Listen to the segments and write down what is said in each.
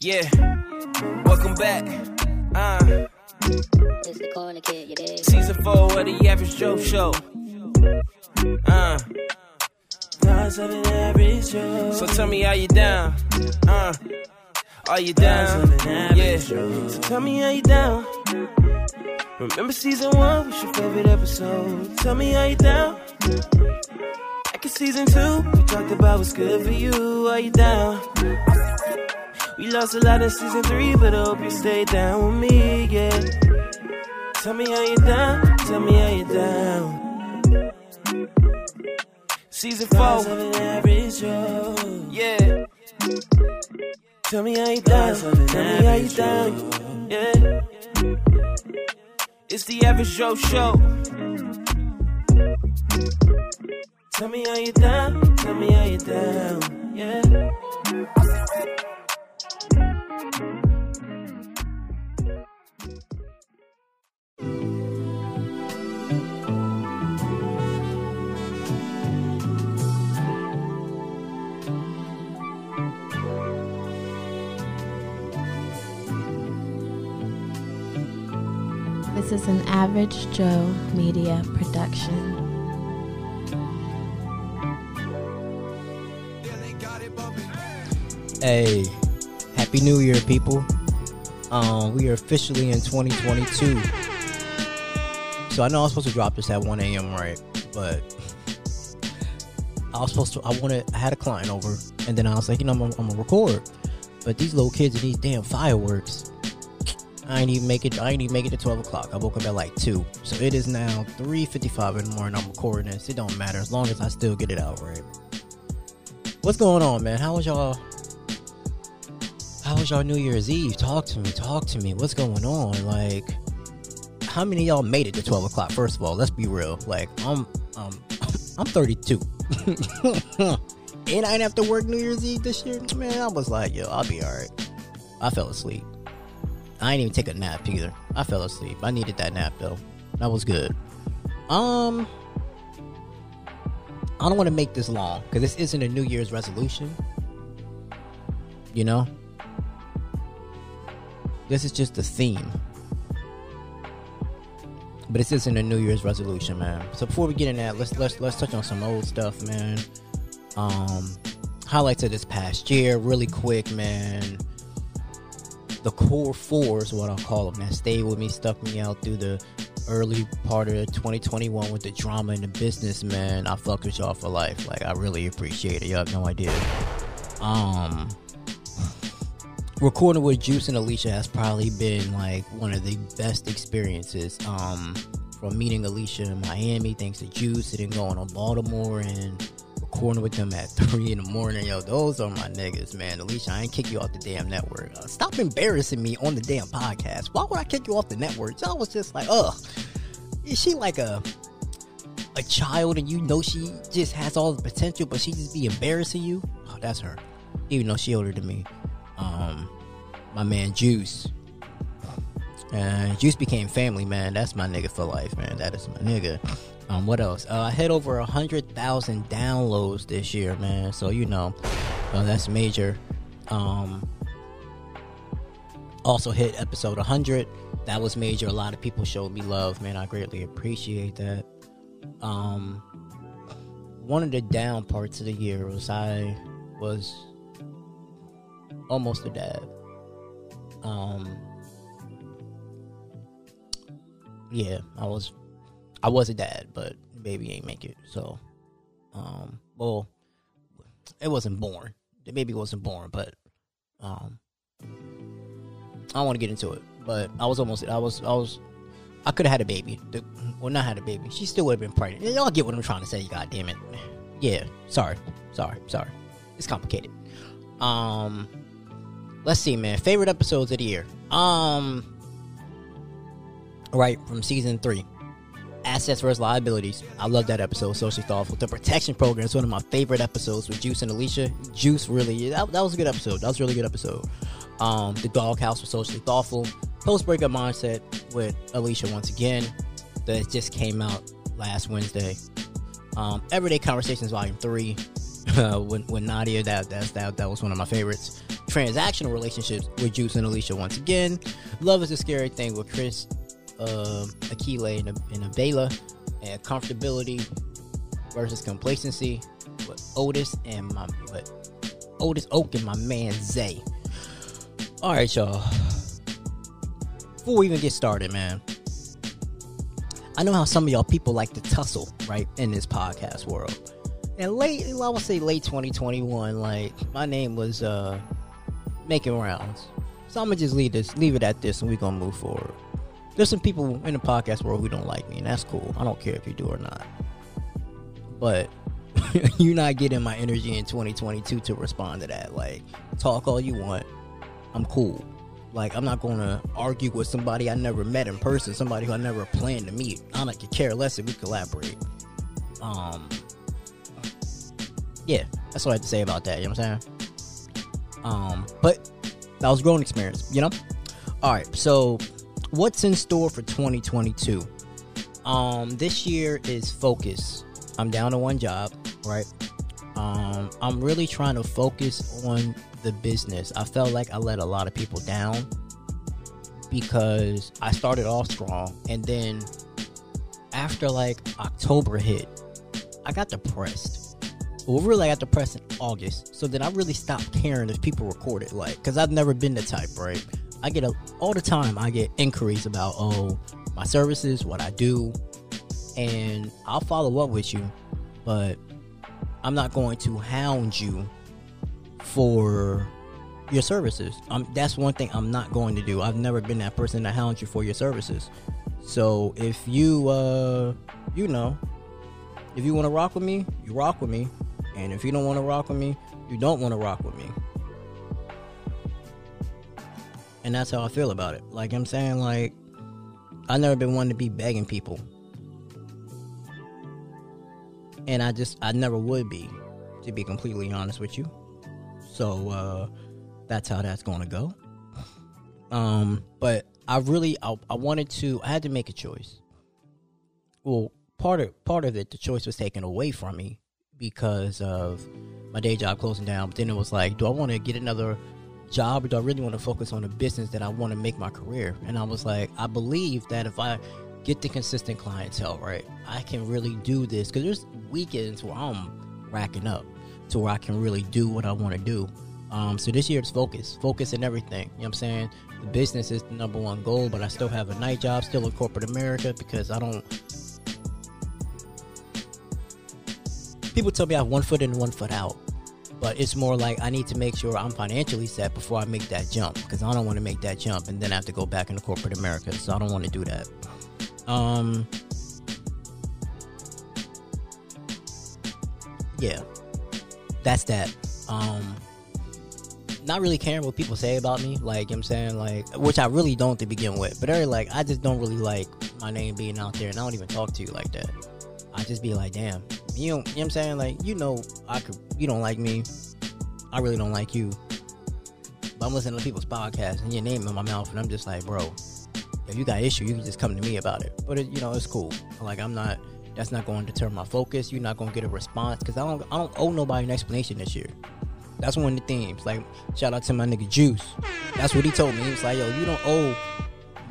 Yeah, welcome back. Uh, It's the corner kid, you dig? season four of the Average Joe Show. Uh, so tell me how you down. Uh, are you down? Yeah. So tell me how you down. Remember season one was your favorite episode. Tell me how you down. Season two, we talked about what's good for you. Are you down? We lost a lot in season three, but I hope you stay down with me, yeah. Tell me how you down. Tell me how you down. Season four. Yeah. Tell me how you down. Tell me how you down. Yeah. It's the average Joe show. Tell me how you down. Tell me how you down. Yeah. This is an Average Joe Media production. Hey, happy New Year, people. Um, we are officially in 2022. So I know I was supposed to drop this at 1 a.m. right, but I was supposed to. I wanted. I had a client over, and then I was like, you know, I'm, I'm gonna record. But these little kids and these damn fireworks. I ain't even make it. I ain't even make it to 12 o'clock. I woke up at like two. So it is now 3:55 in the morning. I'm recording this. It don't matter as long as I still get it out right. What's going on, man? How was y'all? Was y'all New Year's Eve? Talk to me. Talk to me. What's going on? Like, how many y'all made it to 12 o'clock? First of all, let's be real. Like, I'm, um, I'm 32. and I didn't have to work New Year's Eve this year. Man, I was like, yo, I'll be alright. I fell asleep. I didn't even take a nap either. I fell asleep. I needed that nap though. That was good. Um, I don't want to make this long because this isn't a New Year's resolution. You know, this is just a theme. But this isn't a New Year's resolution, man. So before we get in that, let's let's let's touch on some old stuff, man. Um, highlights of this past year, really quick, man. The core four is what I'll call them. That stayed with me, stuck me out through the early part of 2021 with the drama and the business, man. I fuck with y'all for life. Like I really appreciate it. Y'all have no idea. Um, recording with Juice and Alicia has probably been like one of the best experiences. Um, from meeting Alicia in Miami, thanks to Juice, and then going on Baltimore and recording with them at three in the morning. Yo, those are my niggas, man. Alicia, I ain't kick you off the damn network. Uh, stop embarrassing me on the damn podcast. Why would I kick you off the network? Y'all was just like, ugh. Is she like a a child and you know she just has all the potential, but she just be embarrassing you? Oh, that's her. Even though she older than me. Um, my man Juice. Uh, Juice became family, man. That's my nigga for life, man. That is my nigga. Um, what else? Uh, I hit over a hundred thousand downloads this year, man. So you know, uh, that's major. Um, also hit episode 100. That was major. A lot of people showed me love, man. I greatly appreciate that. Um, one of the down parts of the year was I was almost a dad. Um, yeah, I was, I was a dad, but baby ain't make it. So, um, well, it wasn't born. The baby wasn't born, but um, I don't want to get into it. But I was almost, I was, I was, I could have had a baby. The, well, not had a baby. She still would have been pregnant. Y'all get what I'm trying to say. God damn it. Yeah. Sorry. Sorry. Sorry. It's complicated. Um, let's see, man. Favorite episodes of the year. Um, right from season three. Assets versus liabilities. I love that episode. Socially thoughtful. The protection program is one of my favorite episodes with Juice and Alicia. Juice really that, that was a good episode. That was a really good episode. Um, the doghouse was socially thoughtful. Post breakup mindset with Alicia once again. That just came out last Wednesday. Um, Everyday Conversations Volume Three. uh, with, with Nadia. That that's that that was one of my favorites. Transactional relationships with Juice and Alicia once again. Love is a scary thing with Chris, uh, Akile, and, and Abela, and comfortability versus complacency with Otis and my but Otis Oak and my man Zay. All right, y'all. Before we even get started, man, I know how some of y'all people like to tussle, right, in this podcast world. And late, I would say late 2021, like my name was uh making rounds. So I'm gonna just leave this, leave it at this, and we're gonna move forward. There's some people in the podcast world who don't like me, and that's cool. I don't care if you do or not. But you're not getting my energy in 2022 to respond to that. Like, talk all you want. I'm cool. Like, I'm not gonna argue with somebody I never met in person, somebody who I never planned to meet. I don't could care less if we collaborate. Um, yeah, that's what I have to say about that. You know what I'm saying? Um, but that was growing experience, you know. All right, so what's in store for 2022? Um, this year is focus. I'm down to one job, right? Um, I'm really trying to focus on the business. I felt like I let a lot of people down because I started off strong and then after like October hit, I got depressed. Well, really, I got depressed in August. So then I really stopped caring if people recorded, like, because I've never been the type, right? I get a, all the time, I get inquiries about, oh, my services, what I do, and I'll follow up with you, but I'm not going to hound you for your services. That's one thing I'm not going to do. I've never been that person to hound you for your services. So if you, uh, you know, if you want to rock with me, you rock with me, and if you don't want to rock with me, you don't want to rock with me. And that's how I feel about it. Like I'm saying, like I've never been one to be begging people, and I just I never would be, to be completely honest with you. So uh, that's how that's going to go. Um, but I really I, I wanted to I had to make a choice. Well, part of part of it, the choice was taken away from me because of my day job closing down. But then it was like, do I want to get another job or do I really want to focus on the business that I want to make my career? And I was like, I believe that if I get the consistent clientele, right, I can really do this because there's weekends where I'm racking up to where I can really do what I want to do. Um, so this year it's focus, focus in everything. You know what I'm saying? The business is the number one goal, but I still have a night job, still in corporate America because I don't. People tell me I have one foot in, and one foot out, but it's more like I need to make sure I'm financially set before I make that jump because I don't want to make that jump and then have to go back into corporate America. So I don't want to do that. Um. Yeah, that's that. Um not really caring what people say about me, like you know what I'm saying, like which I really don't to begin with. But they're like I just don't really like my name being out there and I don't even talk to you like that. I just be like, damn, you don't you know what I'm saying? Like, you know I could you don't like me. I really don't like you. But I'm listening to people's podcasts and your name in my mouth and I'm just like, bro, if you got issue, you can just come to me about it. But it, you know, it's cool. Like I'm not that's not going to deter my focus. You're not going to get a response because I don't I don't owe nobody an explanation this year. That's one of the themes. Like, shout out to my nigga Juice. That's what he told me. He was like, yo, you don't owe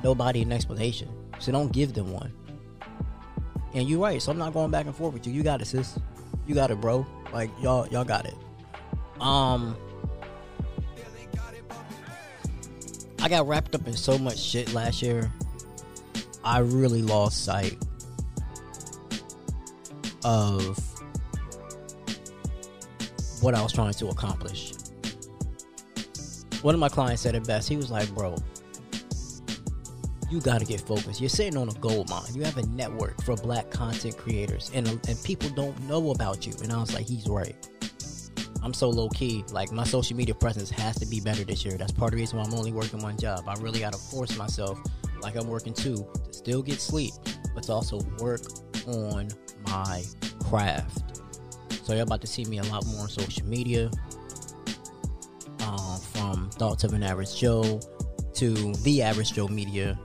nobody an explanation. So don't give them one. And you're right. So I'm not going back and forth with you. You got it, sis. You got it, bro. Like y'all, y'all got it. Um, I got wrapped up in so much shit last year. I really lost sight of what I was trying to accomplish. One of my clients said it best. He was like, Bro, you got to get focused. You're sitting on a gold mine. You have a network for black content creators, and, and people don't know about you. And I was like, He's right. I'm so low key. Like, my social media presence has to be better this year. That's part of the reason why I'm only working one job. I really got to force myself, like I'm working two, to still get sleep, but to also work on my craft. So you're about to see me a lot more on social media. Um, from Thoughts of an Average Joe to The Average Joe Media.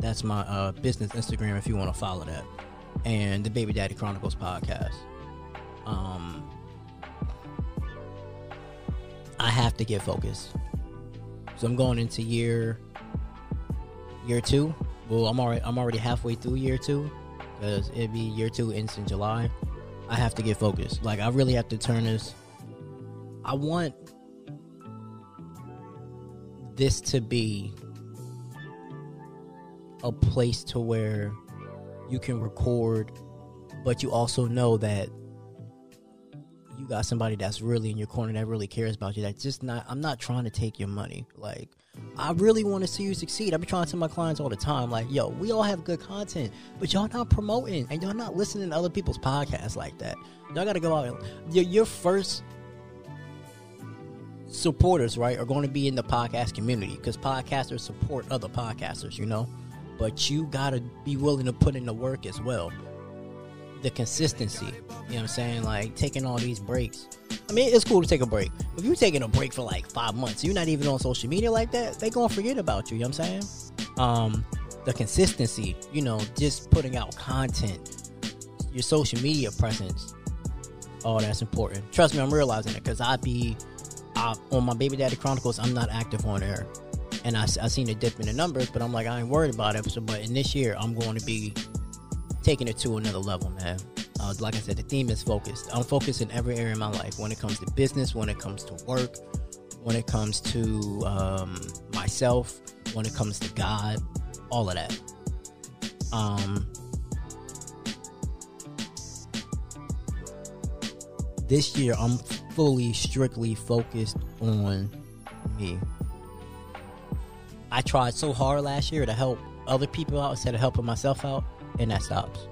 That's my uh, business Instagram if you want to follow that. And the Baby Daddy Chronicles podcast. Um, I have to get focused. So I'm going into year year two. Well, I'm already I'm already halfway through year two because it'd be year two ends in July. I have to get focused. Like I really have to turn this. I want this to be a place to where you can record, but you also know that you got somebody that's really in your corner that really cares about you. That's just not. I'm not trying to take your money. Like, I really want to see you succeed. I've been trying to tell my clients all the time, like, yo, we all have good content, but y'all not promoting and y'all not listening to other people's podcasts like that. Y'all got to go out. And, your, your first supporters, right, are going to be in the podcast community because podcasters support other podcasters, you know. But you got to be willing to put in the work as well the consistency. You know what I'm saying? Like taking all these breaks. I mean, it's cool to take a break. If you're taking a break for like five months, you're not even on social media like that, they gonna forget about you. You know what I'm saying? Um, the consistency, you know, just putting out content, your social media presence. Oh, that's important. Trust me, I'm realizing it because I be I, on my Baby Daddy Chronicles. I'm not active on there, and I I seen a dip in the numbers, but I'm like I ain't worried about it. So, but in this year, I'm going to be taking it to another level, man. Uh, like I said, the theme is focused. I'm focused in every area of my life when it comes to business, when it comes to work, when it comes to um, myself, when it comes to God, all of that. Um, this year, I'm fully, strictly focused on me. I tried so hard last year to help other people out instead of helping myself out and that stops.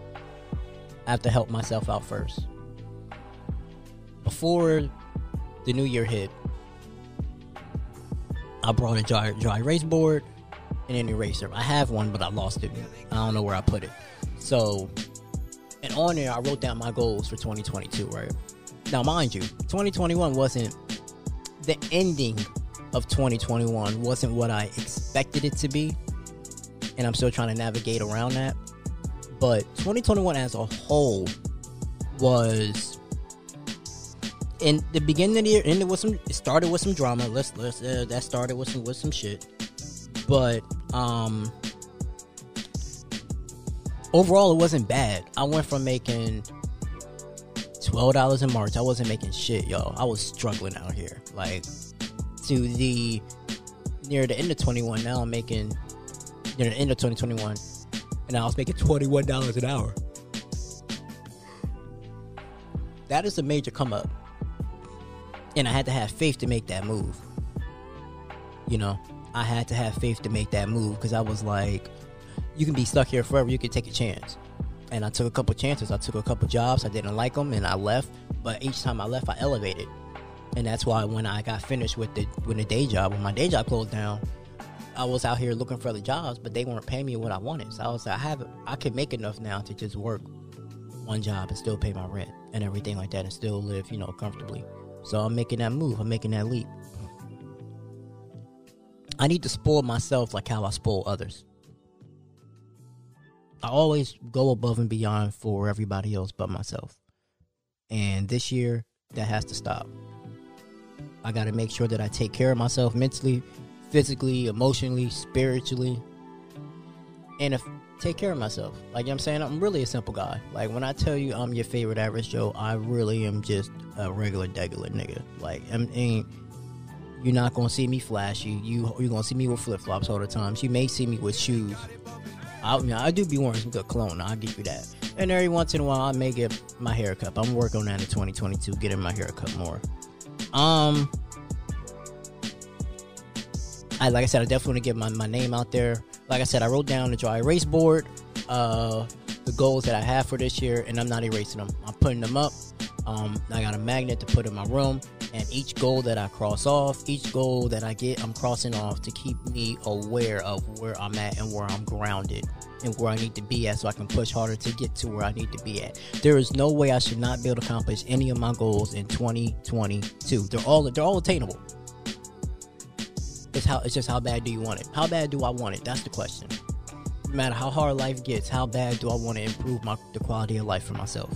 I have to help myself out first. Before the new year hit, I brought a dry, dry erase board and an eraser. I have one, but I lost it. I don't know where I put it. So, and on there, I wrote down my goals for 2022, right? Now, mind you, 2021 wasn't the ending of 2021, wasn't what I expected it to be. And I'm still trying to navigate around that. But 2021 as a whole was in the beginning of the year ended with some it started with some drama. Let's let's uh, that started with some with some shit. But um overall it wasn't bad. I went from making $12 in march. I wasn't making shit y'all. I was struggling out here. Like to the near the end of 21 now i'm making near the end of 2021 and I was making $21 an hour. That is a major come up. And I had to have faith to make that move. You know, I had to have faith to make that move because I was like, you can be stuck here forever, you can take a chance. And I took a couple chances. I took a couple jobs. I didn't like them and I left. But each time I left, I elevated. And that's why when I got finished with the with the day job, when my day job closed down, I was out here looking for other jobs, but they weren't paying me what I wanted. So I was like, I have, I can make enough now to just work one job and still pay my rent and everything like that, and still live, you know, comfortably. So I'm making that move. I'm making that leap. I need to spoil myself like how I spoil others. I always go above and beyond for everybody else but myself. And this year, that has to stop. I got to make sure that I take care of myself mentally, physically, emotionally, spiritually, and if take care of myself. Like you know I'm saying, I'm really a simple guy. Like when I tell you I'm your favorite average Joe, I really am just a regular degular nigga. Like I mean, you're not gonna see me flashy. You you're gonna see me with flip flops all the time. You may see me with shoes. I, I, do be wearing some good cologne. I'll give you that. And every once in a while, I may get my hair cut. I'm working on that in 2022, getting my hair cut more. Um, I like I said, I definitely want to get my, my name out there. Like I said, I wrote down the dry erase board, uh, the goals that I have for this year, and I'm not erasing them. I'm putting them up. Um, I got a magnet to put in my room, and each goal that I cross off, each goal that I get, I'm crossing off to keep me aware of where I'm at and where I'm grounded and where I need to be at so I can push harder to get to where I need to be at. There is no way I should not be able to accomplish any of my goals in 2022. They're all they're all attainable. It's how it's just how bad do you want it? How bad do I want it? That's the question. No matter how hard life gets, how bad do I want to improve my the quality of life for myself?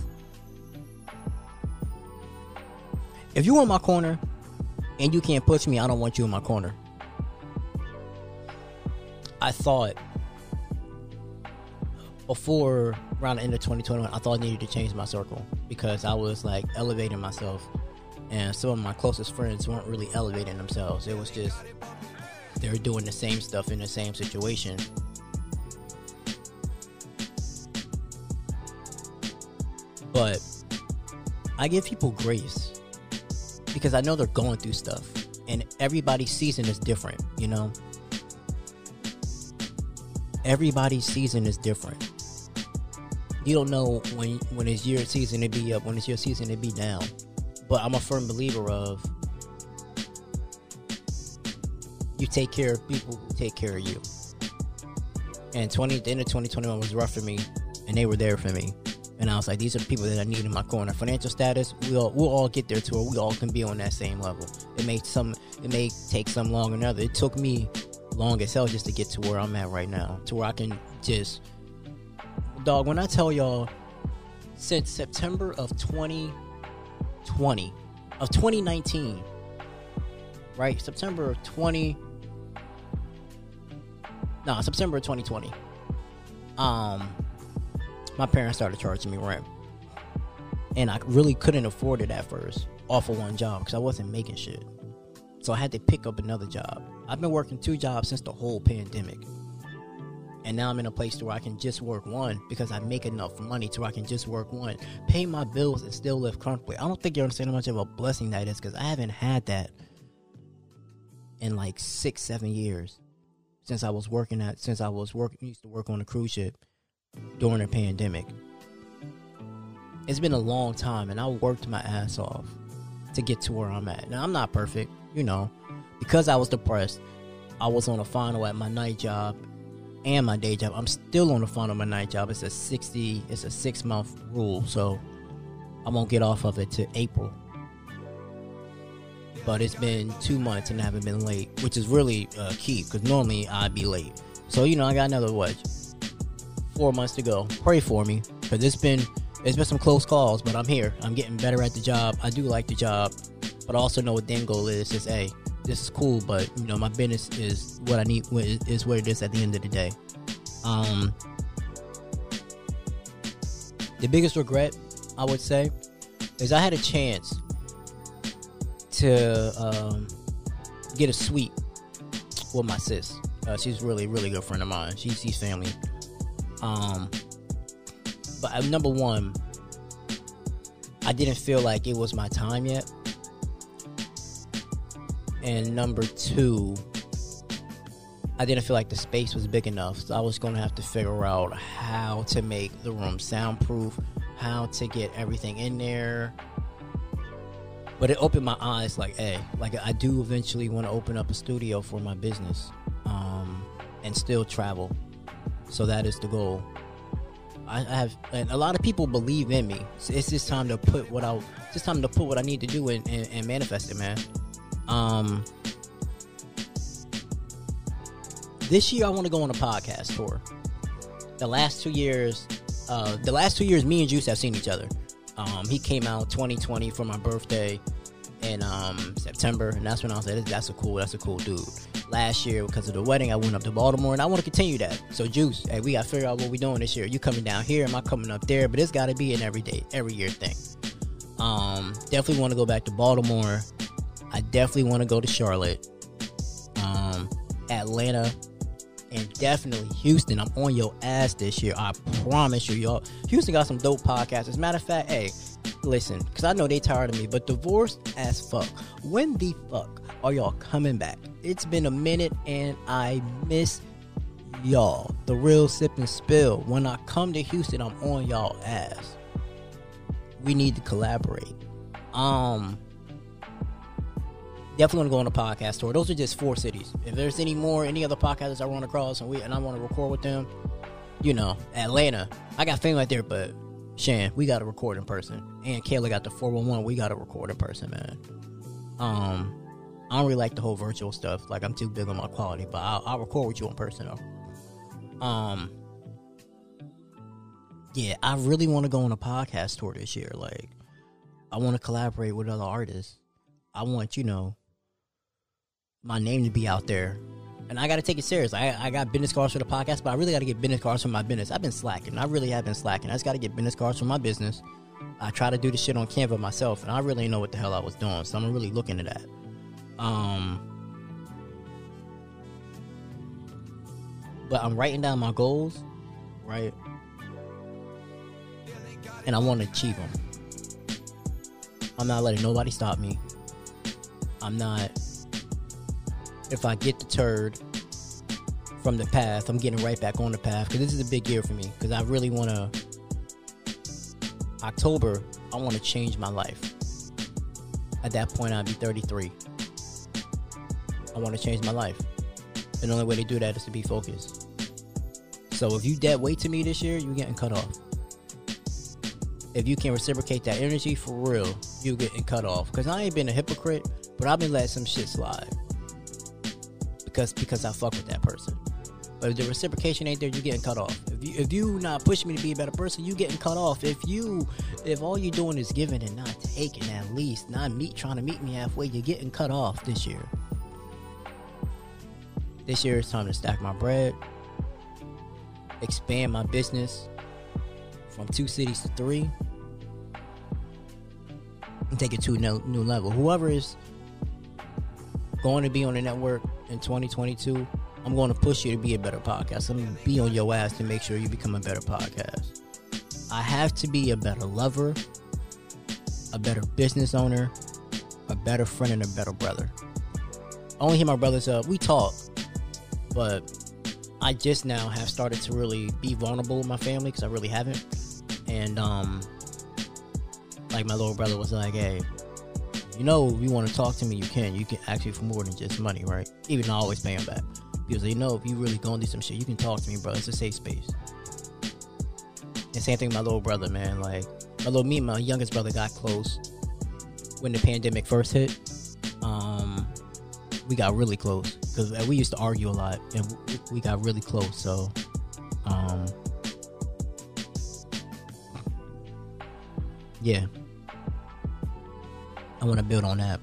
If you want my corner and you can't push me, I don't want you in my corner. I thought before around the end of 2021, I thought I needed to change my circle because I was like elevating myself, and some of my closest friends weren't really elevating themselves. It was just they were doing the same stuff in the same situation. But I give people grace because I know they're going through stuff, and everybody's season is different, you know? Everybody's season is different. You don't know when when it's your season to be up, when it's your season to be down. But I'm a firm believer of you take care of people who take care of you. And 20 the end of 2021 was rough for me, and they were there for me. And I was like, these are the people that I need in my corner. Financial status, we'll we'll all get there to where we all can be on that same level. It may some it may take some longer than other. It took me long as hell just to get to where I'm at right now, to where I can just dog. When I tell y'all, since September of 2020, of 2019, right? September of 20. No, September of 2020. Um, my parents started charging me rent, and I really couldn't afford it at first off of one job because I wasn't making shit. So I had to pick up another job. I've been working two jobs since the whole pandemic. And now I'm in a place to where I can just work one because I make enough money to where I can just work one, pay my bills, and still live comfortably. I don't think you understand how much of a blessing that is because I haven't had that in like six, seven years since I was working at since I was working used to work on a cruise ship during the pandemic. It's been a long time, and I worked my ass off to get to where I'm at. Now I'm not perfect, you know, because I was depressed. I was on a final at my night job and my day job. I'm still on the final of my night job. It's a 60, it's a six month rule, so I won't get off of it to April. But it's been two months and I haven't been late, which is really uh, key because normally I'd be late. So you know, I got another what, four months to go. Pray for me because it's been it's been some close calls, but I'm here. I'm getting better at the job. I do like the job, but I also know what the end goal is. Is a this is cool, but you know my business is what I need is what it is at the end of the day. Um, the biggest regret I would say is I had a chance to um, get a suite with my sis. Uh, she's really really good friend of mine. She's family. Um, but uh, number one, I didn't feel like it was my time yet and number two, I didn't feel like the space was big enough. So I was going to have to figure out how to make the room soundproof, how to get everything in there. But it opened my eyes like, hey, like I do eventually want to open up a studio for my business um, and still travel. So that is the goal. I have, and a lot of people believe in me. So it's just time to put what I, just time to put what I need to do and, and, and manifest it, man. Um, this year I want to go on a podcast tour. The last two years, uh, the last two years, me and Juice have seen each other. Um, he came out 2020 for my birthday in um, September, and that's when I was like, "That's a cool, that's a cool dude." Last year, because of the wedding, I went up to Baltimore, and I want to continue that. So, Juice, hey, we got to figure out what we're doing this year. You coming down here? Am I coming up there? But it's got to be an everyday, every year thing. Um, definitely want to go back to Baltimore. I definitely want to go to Charlotte, um, Atlanta, and definitely Houston. I'm on your ass this year. I promise you, y'all. Houston got some dope podcasts. As a matter of fact, hey, listen, because I know they tired of me, but divorced as fuck. When the fuck are y'all coming back? It's been a minute and I miss y'all. The real sip and spill. When I come to Houston, I'm on y'all ass. We need to collaborate. Um, definitely want to go on a podcast tour. Those are just four cities. If there's any more, any other podcasts I run across and we and I want to record with them, you know, Atlanta. I got family right there, but Shan, we got to record in person. And Kayla got the 411. We got to record in person, man. Um, I don't really like the whole virtual stuff. Like I'm too big on my quality, but I'll, I'll record with you in person though. Um, yeah, I really want to go on a podcast tour this year. Like, I want to collaborate with other artists. I want, you know, my name to be out there. And I got to take it serious. I, I got business cards for the podcast, but I really got to get business cards for my business. I've been slacking. I really have been slacking. I just got to get business cards for my business. I try to do the shit on Canva myself, and I really know what the hell I was doing. So I'm really looking at that. Um, but I'm writing down my goals, right? And I want to achieve them. I'm not letting nobody stop me. I'm not. If I get deterred from the path, I'm getting right back on the path because this is a big year for me. Because I really want to. October, I want to change my life. At that point, I'll be 33. I want to change my life. And the only way to do that is to be focused. So if you dead weight to me this year, you're getting cut off. If you can reciprocate that energy for real, you're getting cut off. Cause I ain't been a hypocrite, but I've been letting some shit slide. Because because I fuck with that person. But if the reciprocation ain't there, you're getting cut off. If you if you not pushing me to be a better person, you getting cut off. If you if all you doing is giving and not taking, at least not meet trying to meet me halfway, you're getting cut off this year. This year it's time to stack my bread, expand my business from two cities to three, and take it to a no- new level. Whoever is going to be on the network in 2022, I'm going to push you to be a better podcast. I'm going to be on your ass to make sure you become a better podcast. I have to be a better lover, a better business owner, a better friend, and a better brother. Only hit my brothers up. We talk, but I just now have started to really be vulnerable with my family because I really haven't. And um, like my little brother was like, "Hey, you know, if you want to talk to me, you can. You can ask me for more than just money, right? Even I always pay him back because they know if you really going through some shit, you can talk to me, bro. It's a safe space." And same thing with my little brother, man. Like my little me and my youngest brother got close when the pandemic first hit. Um, we got really close because we used to argue a lot, and we got really close. So, um, yeah, I want to build on that.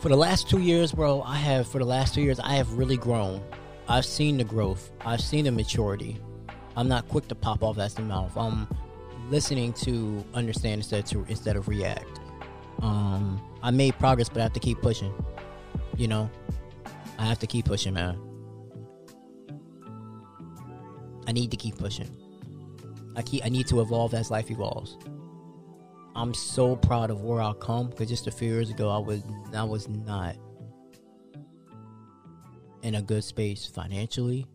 For the last two years, bro, I have for the last two years, I have really grown. I've seen the growth. I've seen the maturity. I'm not quick to pop off at the mouth. I'm listening to understand instead to instead of react. Um, I made progress, but I have to keep pushing. You know, I have to keep pushing, man. I need to keep pushing. I keep. I need to evolve as life evolves. I'm so proud of where I've come because just a few years ago, I was I was not in a good space financially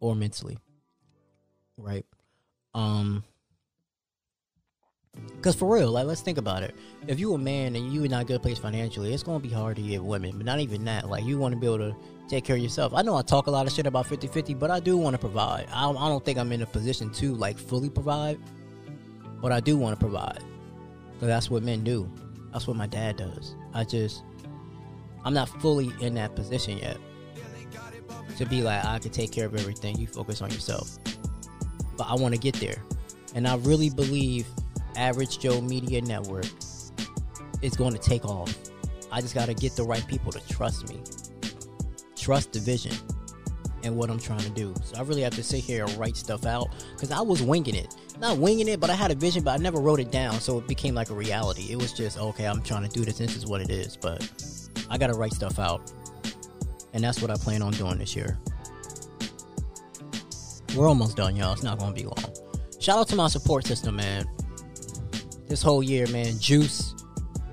or mentally. Right? Um Cause for real, like let's think about it. If you a man and you in not a good place financially, it's gonna be hard to get women. But not even that. Like you want to be able to take care of yourself. I know I talk a lot of shit about 50-50, but I do want to provide. I I don't think I'm in a position to like fully provide, but I do want to provide. That's what men do. That's what my dad does. I just, I'm not fully in that position yet to be like I could take care of everything. You focus on yourself. But I want to get there, and I really believe Average Joe Media Network is going to take off. I just got to get the right people to trust me, trust the vision, and what I'm trying to do. So I really have to sit here and write stuff out because I was winging it. Not winging it, but I had a vision, but I never wrote it down, so it became like a reality. It was just okay. I'm trying to do this. This is what it is, but I got to write stuff out, and that's what I plan on doing this year. We're almost done, y'all. It's not to be long. Shout out to my support system, man. This whole year, man. Juice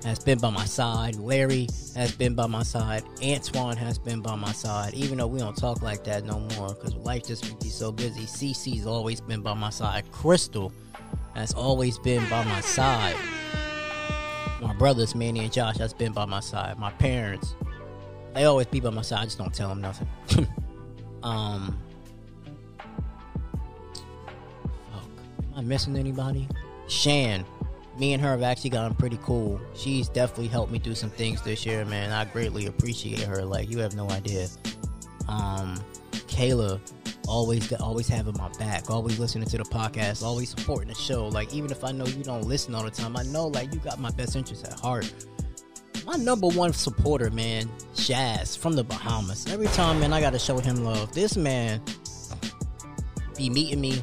has been by my side. Larry has been by my side. Antoine has been by my side. Even though we don't talk like that no more because life just be so busy. CC's always been by my side. Crystal has always been by my side. My brothers, Manny and Josh, has been by my side. My parents, they always be by my side. I just don't tell them nothing. um, fuck. Am I missing anybody? Shan. Me and her have actually gotten pretty cool. She's definitely helped me do some things this year, man. I greatly appreciate her. Like you have no idea. Um, Kayla, always always having my back, always listening to the podcast, always supporting the show. Like even if I know you don't listen all the time, I know like you got my best interest at heart. my number one supporter, man, Shaz from the Bahamas. Every time, man, I gotta show him love. This man be meeting me.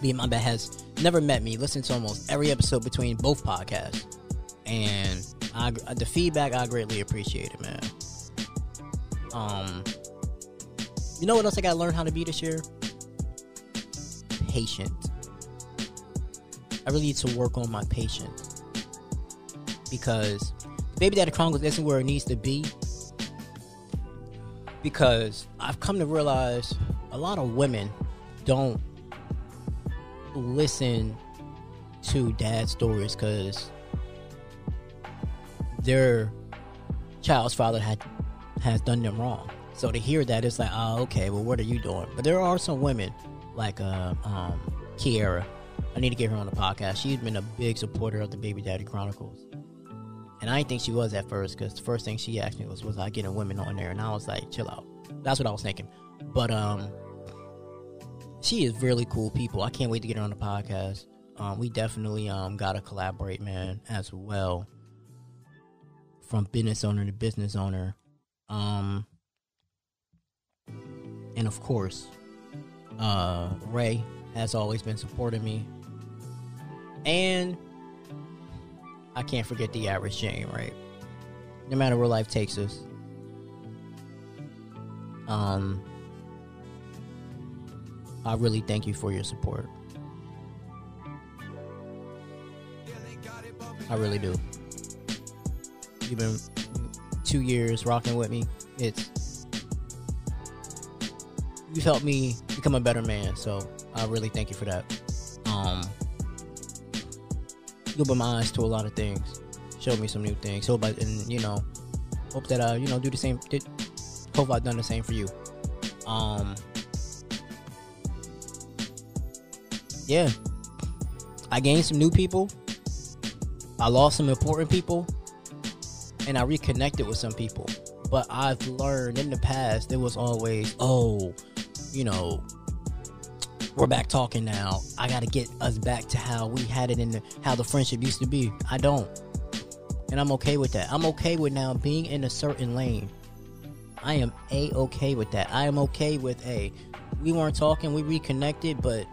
Be in my has never met me. Listen to almost every episode between both podcasts, and I, the feedback I greatly appreciate it, man. Um, you know what else I gotta learn how to be this year? Patient. I really need to work on my patience because Baby Daddy Chronicles isn't where it needs to be. Because I've come to realize a lot of women don't listen to dad stories because their child's father had has done them wrong. So to hear that, it's like, oh, okay, well, what are you doing? But there are some women like uh, um, Kiera. I need to get her on the podcast. She's been a big supporter of the Baby Daddy Chronicles. And I didn't think she was at first because the first thing she asked me was, was I getting women on there? And I was like, chill out. That's what I was thinking. But um, she is really cool people. I can't wait to get her on the podcast. Um, we definitely um got to collaborate, man, as well. From business owner to business owner. Um, and of course, uh, Ray has always been supporting me. And I can't forget the average Jane, right? No matter where life takes us. Um, I really thank you for your support. I really do. You've been two years rocking with me. It's you've helped me become a better man, so I really thank you for that. Um, you opened my eyes to a lot of things, showed me some new things. Hope I, and you know, hope that I, you know, do the same. Did, hope I've done the same for you. Um, yeah, I gained some new people. I lost some important people, and I reconnected with some people. But I've learned in the past there was always, oh, you know, we're back talking now. I got to get us back to how we had it in the how the friendship used to be. I don't, and I'm okay with that. I'm okay with now being in a certain lane. I am a okay with that. I am okay with a. We weren't talking. We reconnected, but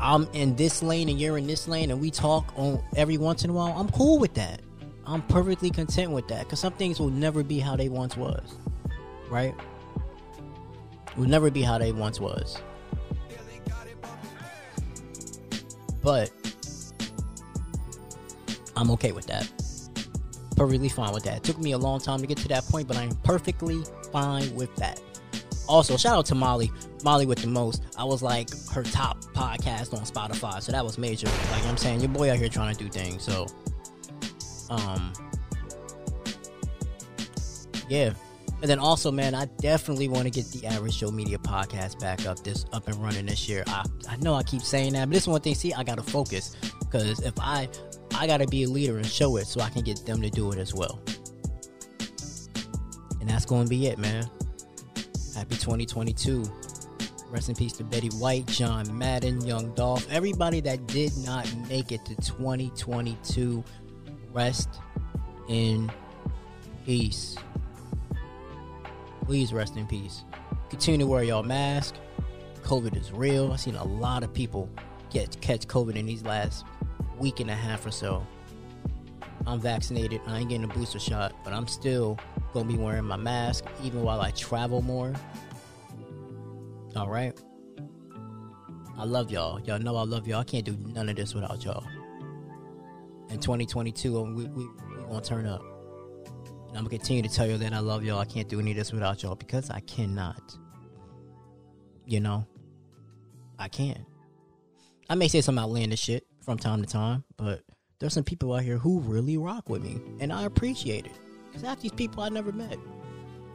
I'm in this lane and you're in this lane, and we talk on every once in a while. I'm cool with that. I'm perfectly content with that because some things will never be how they once was, right? Will never be how they once was. But I'm okay with that. Perfectly fine with that. It took me a long time to get to that point, but I'm perfectly fine with that. Also, shout out to Molly. Molly with the most. I was like her top podcast on Spotify, so that was major. Like I'm saying, your boy out here trying to do things. So, um, yeah. And then also, man, I definitely want to get the Average Joe Media podcast back up this up and running this year. I, I know I keep saying that, but this one thing, see, I gotta focus because if I I gotta be a leader and show it so I can get them to do it as well. And that's gonna be it, man. Happy 2022. Rest in peace to Betty White, John Madden, Young Dolph, everybody that did not make it to 2022. Rest in peace. Please rest in peace. Continue to wear your mask. COVID is real. I've seen a lot of people get catch COVID in these last week and a half or so. I'm vaccinated. I ain't getting a booster shot, but I'm still gonna be wearing my mask even while I travel more. All right. I love y'all. Y'all know I love y'all. I can't do none of this without y'all. In 2022, we we, we gonna turn up. And I'm gonna continue to tell you that I love y'all. I can't do any of this without y'all because I cannot. You know, I can't. I may say some outlandish shit from time to time, but there's some people out here who really rock with me, and I appreciate it. Cause half these people I never met,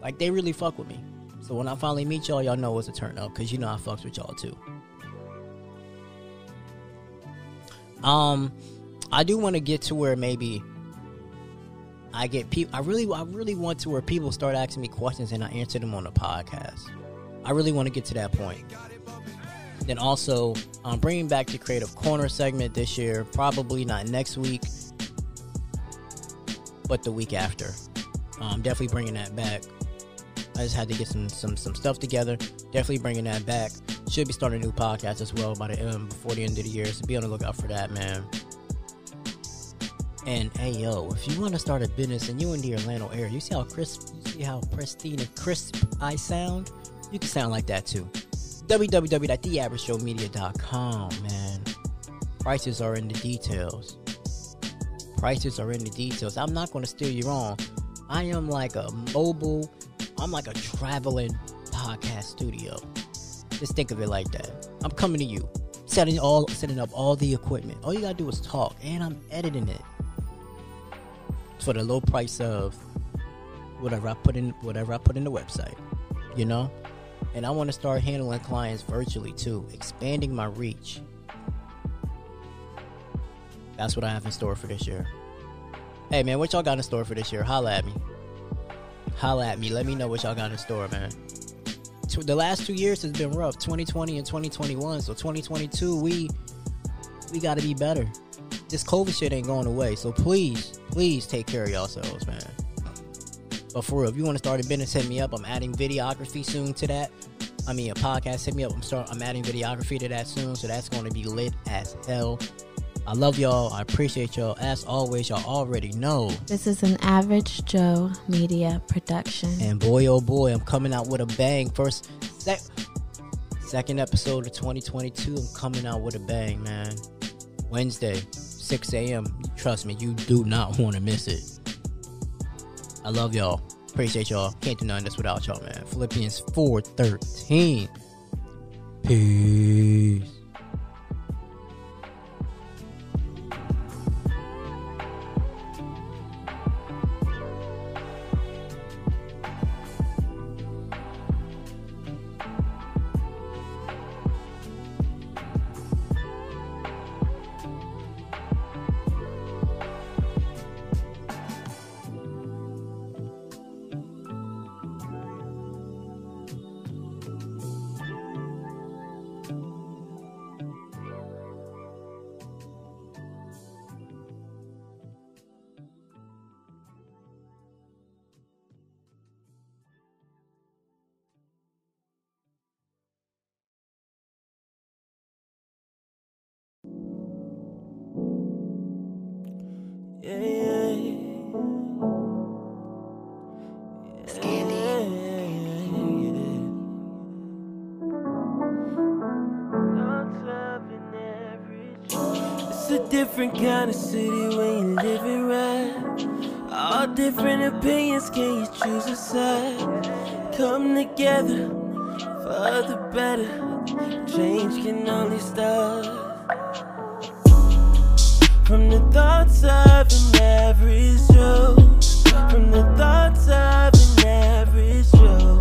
like they really fuck with me. So when I finally meet y'all, y'all know it's a turn up, cause you know I fucks with y'all too. Um, I do want to get to where maybe I get people. I really, I really want to where people start asking me questions and I answer them on the podcast. I really want to get to that point. Then also, I'm bringing back the Creative Corner segment this year. Probably not next week. but the week after. I'm definitely bringing that back. I just had to get some some some stuff together. Definitely bringing that back. Should be starting a new podcast as well by the end before the end of the year. So be on the lookout for that, man. And hey yo, if you want to start a business and you in the Orlando area, you see how crisp, you see how pristine and crisp I sound. You can sound like that too. www.theaveragejoemedia.com, man. Prices are in the details. Prices are in the details. I'm not going to steer you wrong. I am like a mobile, I'm like a traveling podcast studio. Just think of it like that. I'm coming to you, setting all setting up all the equipment. All you gotta do is talk, and I'm editing it for the low price of whatever I put in whatever I put in the website. You know? And I want to start handling clients virtually too, expanding my reach. That's what I have in store for this year. Hey man, what y'all got in store for this year? Holla at me. Holla at me. Let me know what y'all got in store, man. The last two years has been rough, 2020 and 2021. So 2022, we we got to be better. This COVID shit ain't going away. So please, please take care of yourselves, man. But for real, if you want to start a business, hit me up. I'm adding videography soon to that. I mean, a podcast. Hit me up. I'm start. I'm adding videography to that soon, so that's going to be lit as hell. I love y'all. I appreciate y'all. As always, y'all already know. This is an Average Joe Media production. And boy, oh boy, I'm coming out with a bang. First, sec- second episode of 2022. I'm coming out with a bang, man. Wednesday, 6 a.m. Trust me, you do not want to miss it. I love y'all. Appreciate y'all. Can't do none of this without y'all, man. Philippians 4:13. Peace. Yeah. It's a different kind of city when you live it right. All different opinions, can you choose a side? Come together for the better. Change can only start from the thoughts of an average Joe. From the thoughts of an average Joe.